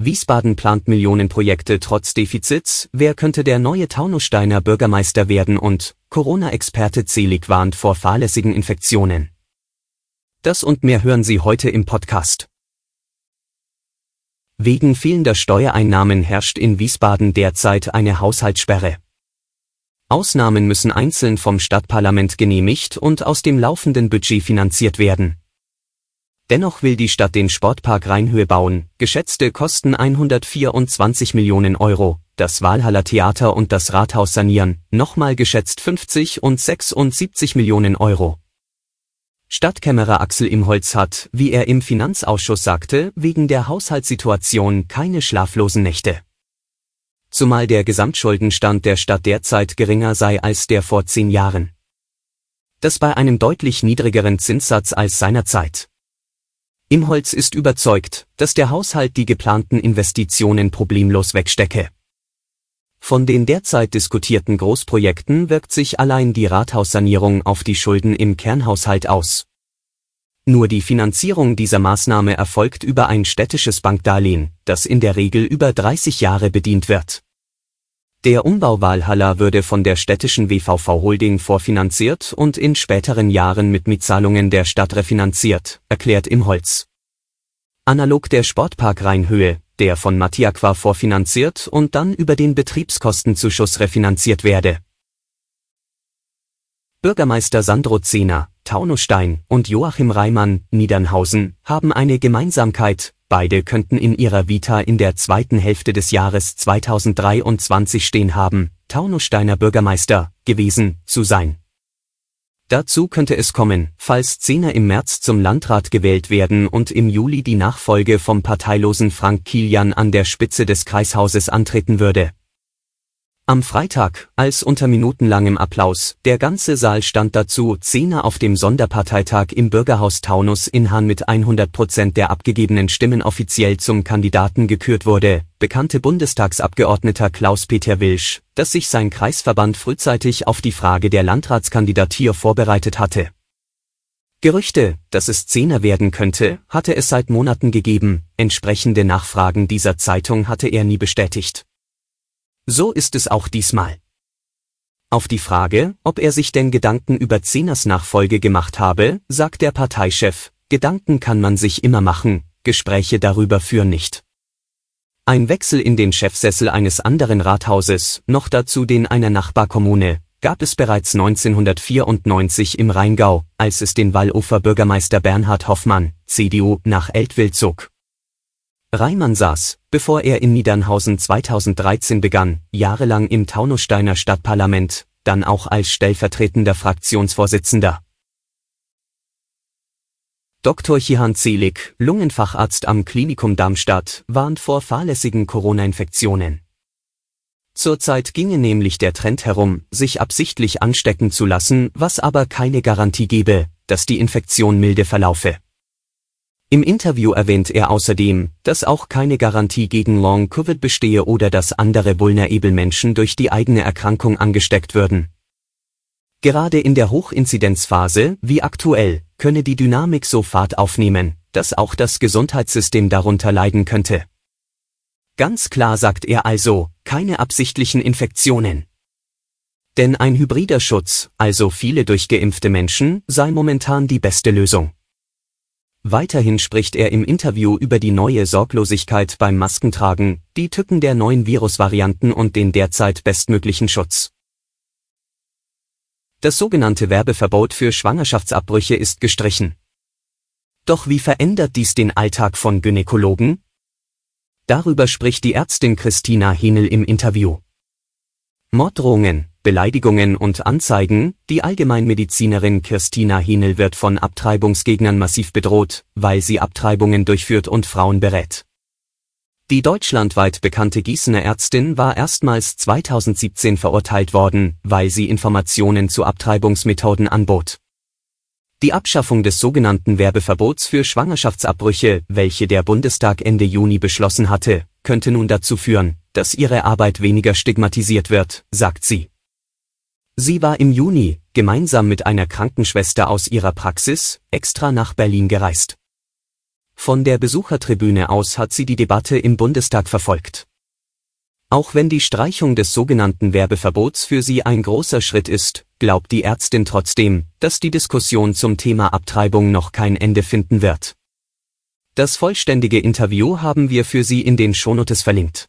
Wiesbaden plant Millionenprojekte trotz Defizits, wer könnte der neue Taunussteiner Bürgermeister werden und Corona-Experte Zelig warnt vor fahrlässigen Infektionen. Das und mehr hören Sie heute im Podcast. Wegen fehlender Steuereinnahmen herrscht in Wiesbaden derzeit eine Haushaltssperre. Ausnahmen müssen einzeln vom Stadtparlament genehmigt und aus dem laufenden Budget finanziert werden. Dennoch will die Stadt den Sportpark Rheinhöhe bauen, geschätzte Kosten 124 Millionen Euro, das Walhaller Theater und das Rathaus sanieren, nochmal geschätzt 50 und 76 Millionen Euro. Stadtkämmerer Axel Imholz hat, wie er im Finanzausschuss sagte, wegen der Haushaltssituation keine schlaflosen Nächte. Zumal der Gesamtschuldenstand der Stadt derzeit geringer sei als der vor zehn Jahren. Das bei einem deutlich niedrigeren Zinssatz als seinerzeit. Imholz ist überzeugt, dass der Haushalt die geplanten Investitionen problemlos wegstecke. Von den derzeit diskutierten Großprojekten wirkt sich allein die Rathaussanierung auf die Schulden im Kernhaushalt aus. Nur die Finanzierung dieser Maßnahme erfolgt über ein städtisches Bankdarlehen, das in der Regel über 30 Jahre bedient wird. Der Umbau Walhalla würde von der städtischen WVV Holding vorfinanziert und in späteren Jahren mit Mietzahlungen der Stadt refinanziert, erklärt Imholz. Analog der Sportpark Rheinhöhe, der von Matiaqua vorfinanziert und dann über den Betriebskostenzuschuss refinanziert werde. Bürgermeister Sandro Zehner, Taunusstein und Joachim Reimann, Niedernhausen, haben eine Gemeinsamkeit, Beide könnten in ihrer Vita in der zweiten Hälfte des Jahres 2023 stehen haben, Taunussteiner Bürgermeister gewesen zu sein. Dazu könnte es kommen, falls Zehner im März zum Landrat gewählt werden und im Juli die Nachfolge vom parteilosen Frank Kilian an der Spitze des Kreishauses antreten würde. Am Freitag, als unter minutenlangem Applaus, der ganze Saal stand dazu, Zehner auf dem Sonderparteitag im Bürgerhaus Taunus in Hahn mit 100 Prozent der abgegebenen Stimmen offiziell zum Kandidaten gekürt wurde, bekannte Bundestagsabgeordneter Klaus-Peter Wilsch, dass sich sein Kreisverband frühzeitig auf die Frage der Landratskandidatur vorbereitet hatte. Gerüchte, dass es Zehner werden könnte, hatte es seit Monaten gegeben, entsprechende Nachfragen dieser Zeitung hatte er nie bestätigt. So ist es auch diesmal. Auf die Frage, ob er sich denn Gedanken über Zehners Nachfolge gemacht habe, sagt der Parteichef, Gedanken kann man sich immer machen, Gespräche darüber führen nicht. Ein Wechsel in den Chefsessel eines anderen Rathauses, noch dazu den einer Nachbarkommune, gab es bereits 1994 im Rheingau, als es den Wallufer Bürgermeister Bernhard Hoffmann, CDU, nach Eltville zog. Reimann saß, bevor er in Niedernhausen 2013 begann, jahrelang im Taunussteiner Stadtparlament, dann auch als stellvertretender Fraktionsvorsitzender. Dr. Chihan Zelig, Lungenfacharzt am Klinikum Darmstadt, warnt vor fahrlässigen Corona-Infektionen. Zurzeit ginge nämlich der Trend herum, sich absichtlich anstecken zu lassen, was aber keine Garantie gebe, dass die Infektion milde verlaufe. Im Interview erwähnt er außerdem, dass auch keine Garantie gegen Long-Covid bestehe oder dass andere vulnerable Menschen durch die eigene Erkrankung angesteckt würden. Gerade in der Hochinzidenzphase, wie aktuell, könne die Dynamik so Fahrt aufnehmen, dass auch das Gesundheitssystem darunter leiden könnte. Ganz klar sagt er also, keine absichtlichen Infektionen. Denn ein hybrider Schutz, also viele durchgeimpfte Menschen, sei momentan die beste Lösung. Weiterhin spricht er im Interview über die neue Sorglosigkeit beim Maskentragen, die Tücken der neuen Virusvarianten und den derzeit bestmöglichen Schutz. Das sogenannte Werbeverbot für Schwangerschaftsabbrüche ist gestrichen. Doch wie verändert dies den Alltag von Gynäkologen? Darüber spricht die Ärztin Christina Henel im Interview. Morddrohungen, Beleidigungen und Anzeigen, die Allgemeinmedizinerin Kirstina Hinel wird von Abtreibungsgegnern massiv bedroht, weil sie Abtreibungen durchführt und Frauen berät. Die deutschlandweit bekannte Gießener Ärztin war erstmals 2017 verurteilt worden, weil sie Informationen zu Abtreibungsmethoden anbot. Die Abschaffung des sogenannten Werbeverbots für Schwangerschaftsabbrüche, welche der Bundestag Ende Juni beschlossen hatte, könnte nun dazu führen, dass ihre Arbeit weniger stigmatisiert wird, sagt sie. Sie war im Juni, gemeinsam mit einer Krankenschwester aus ihrer Praxis, extra nach Berlin gereist. Von der Besuchertribüne aus hat sie die Debatte im Bundestag verfolgt. Auch wenn die Streichung des sogenannten Werbeverbots für sie ein großer Schritt ist, glaubt die Ärztin trotzdem, dass die Diskussion zum Thema Abtreibung noch kein Ende finden wird. Das vollständige Interview haben wir für Sie in den Shownotes verlinkt.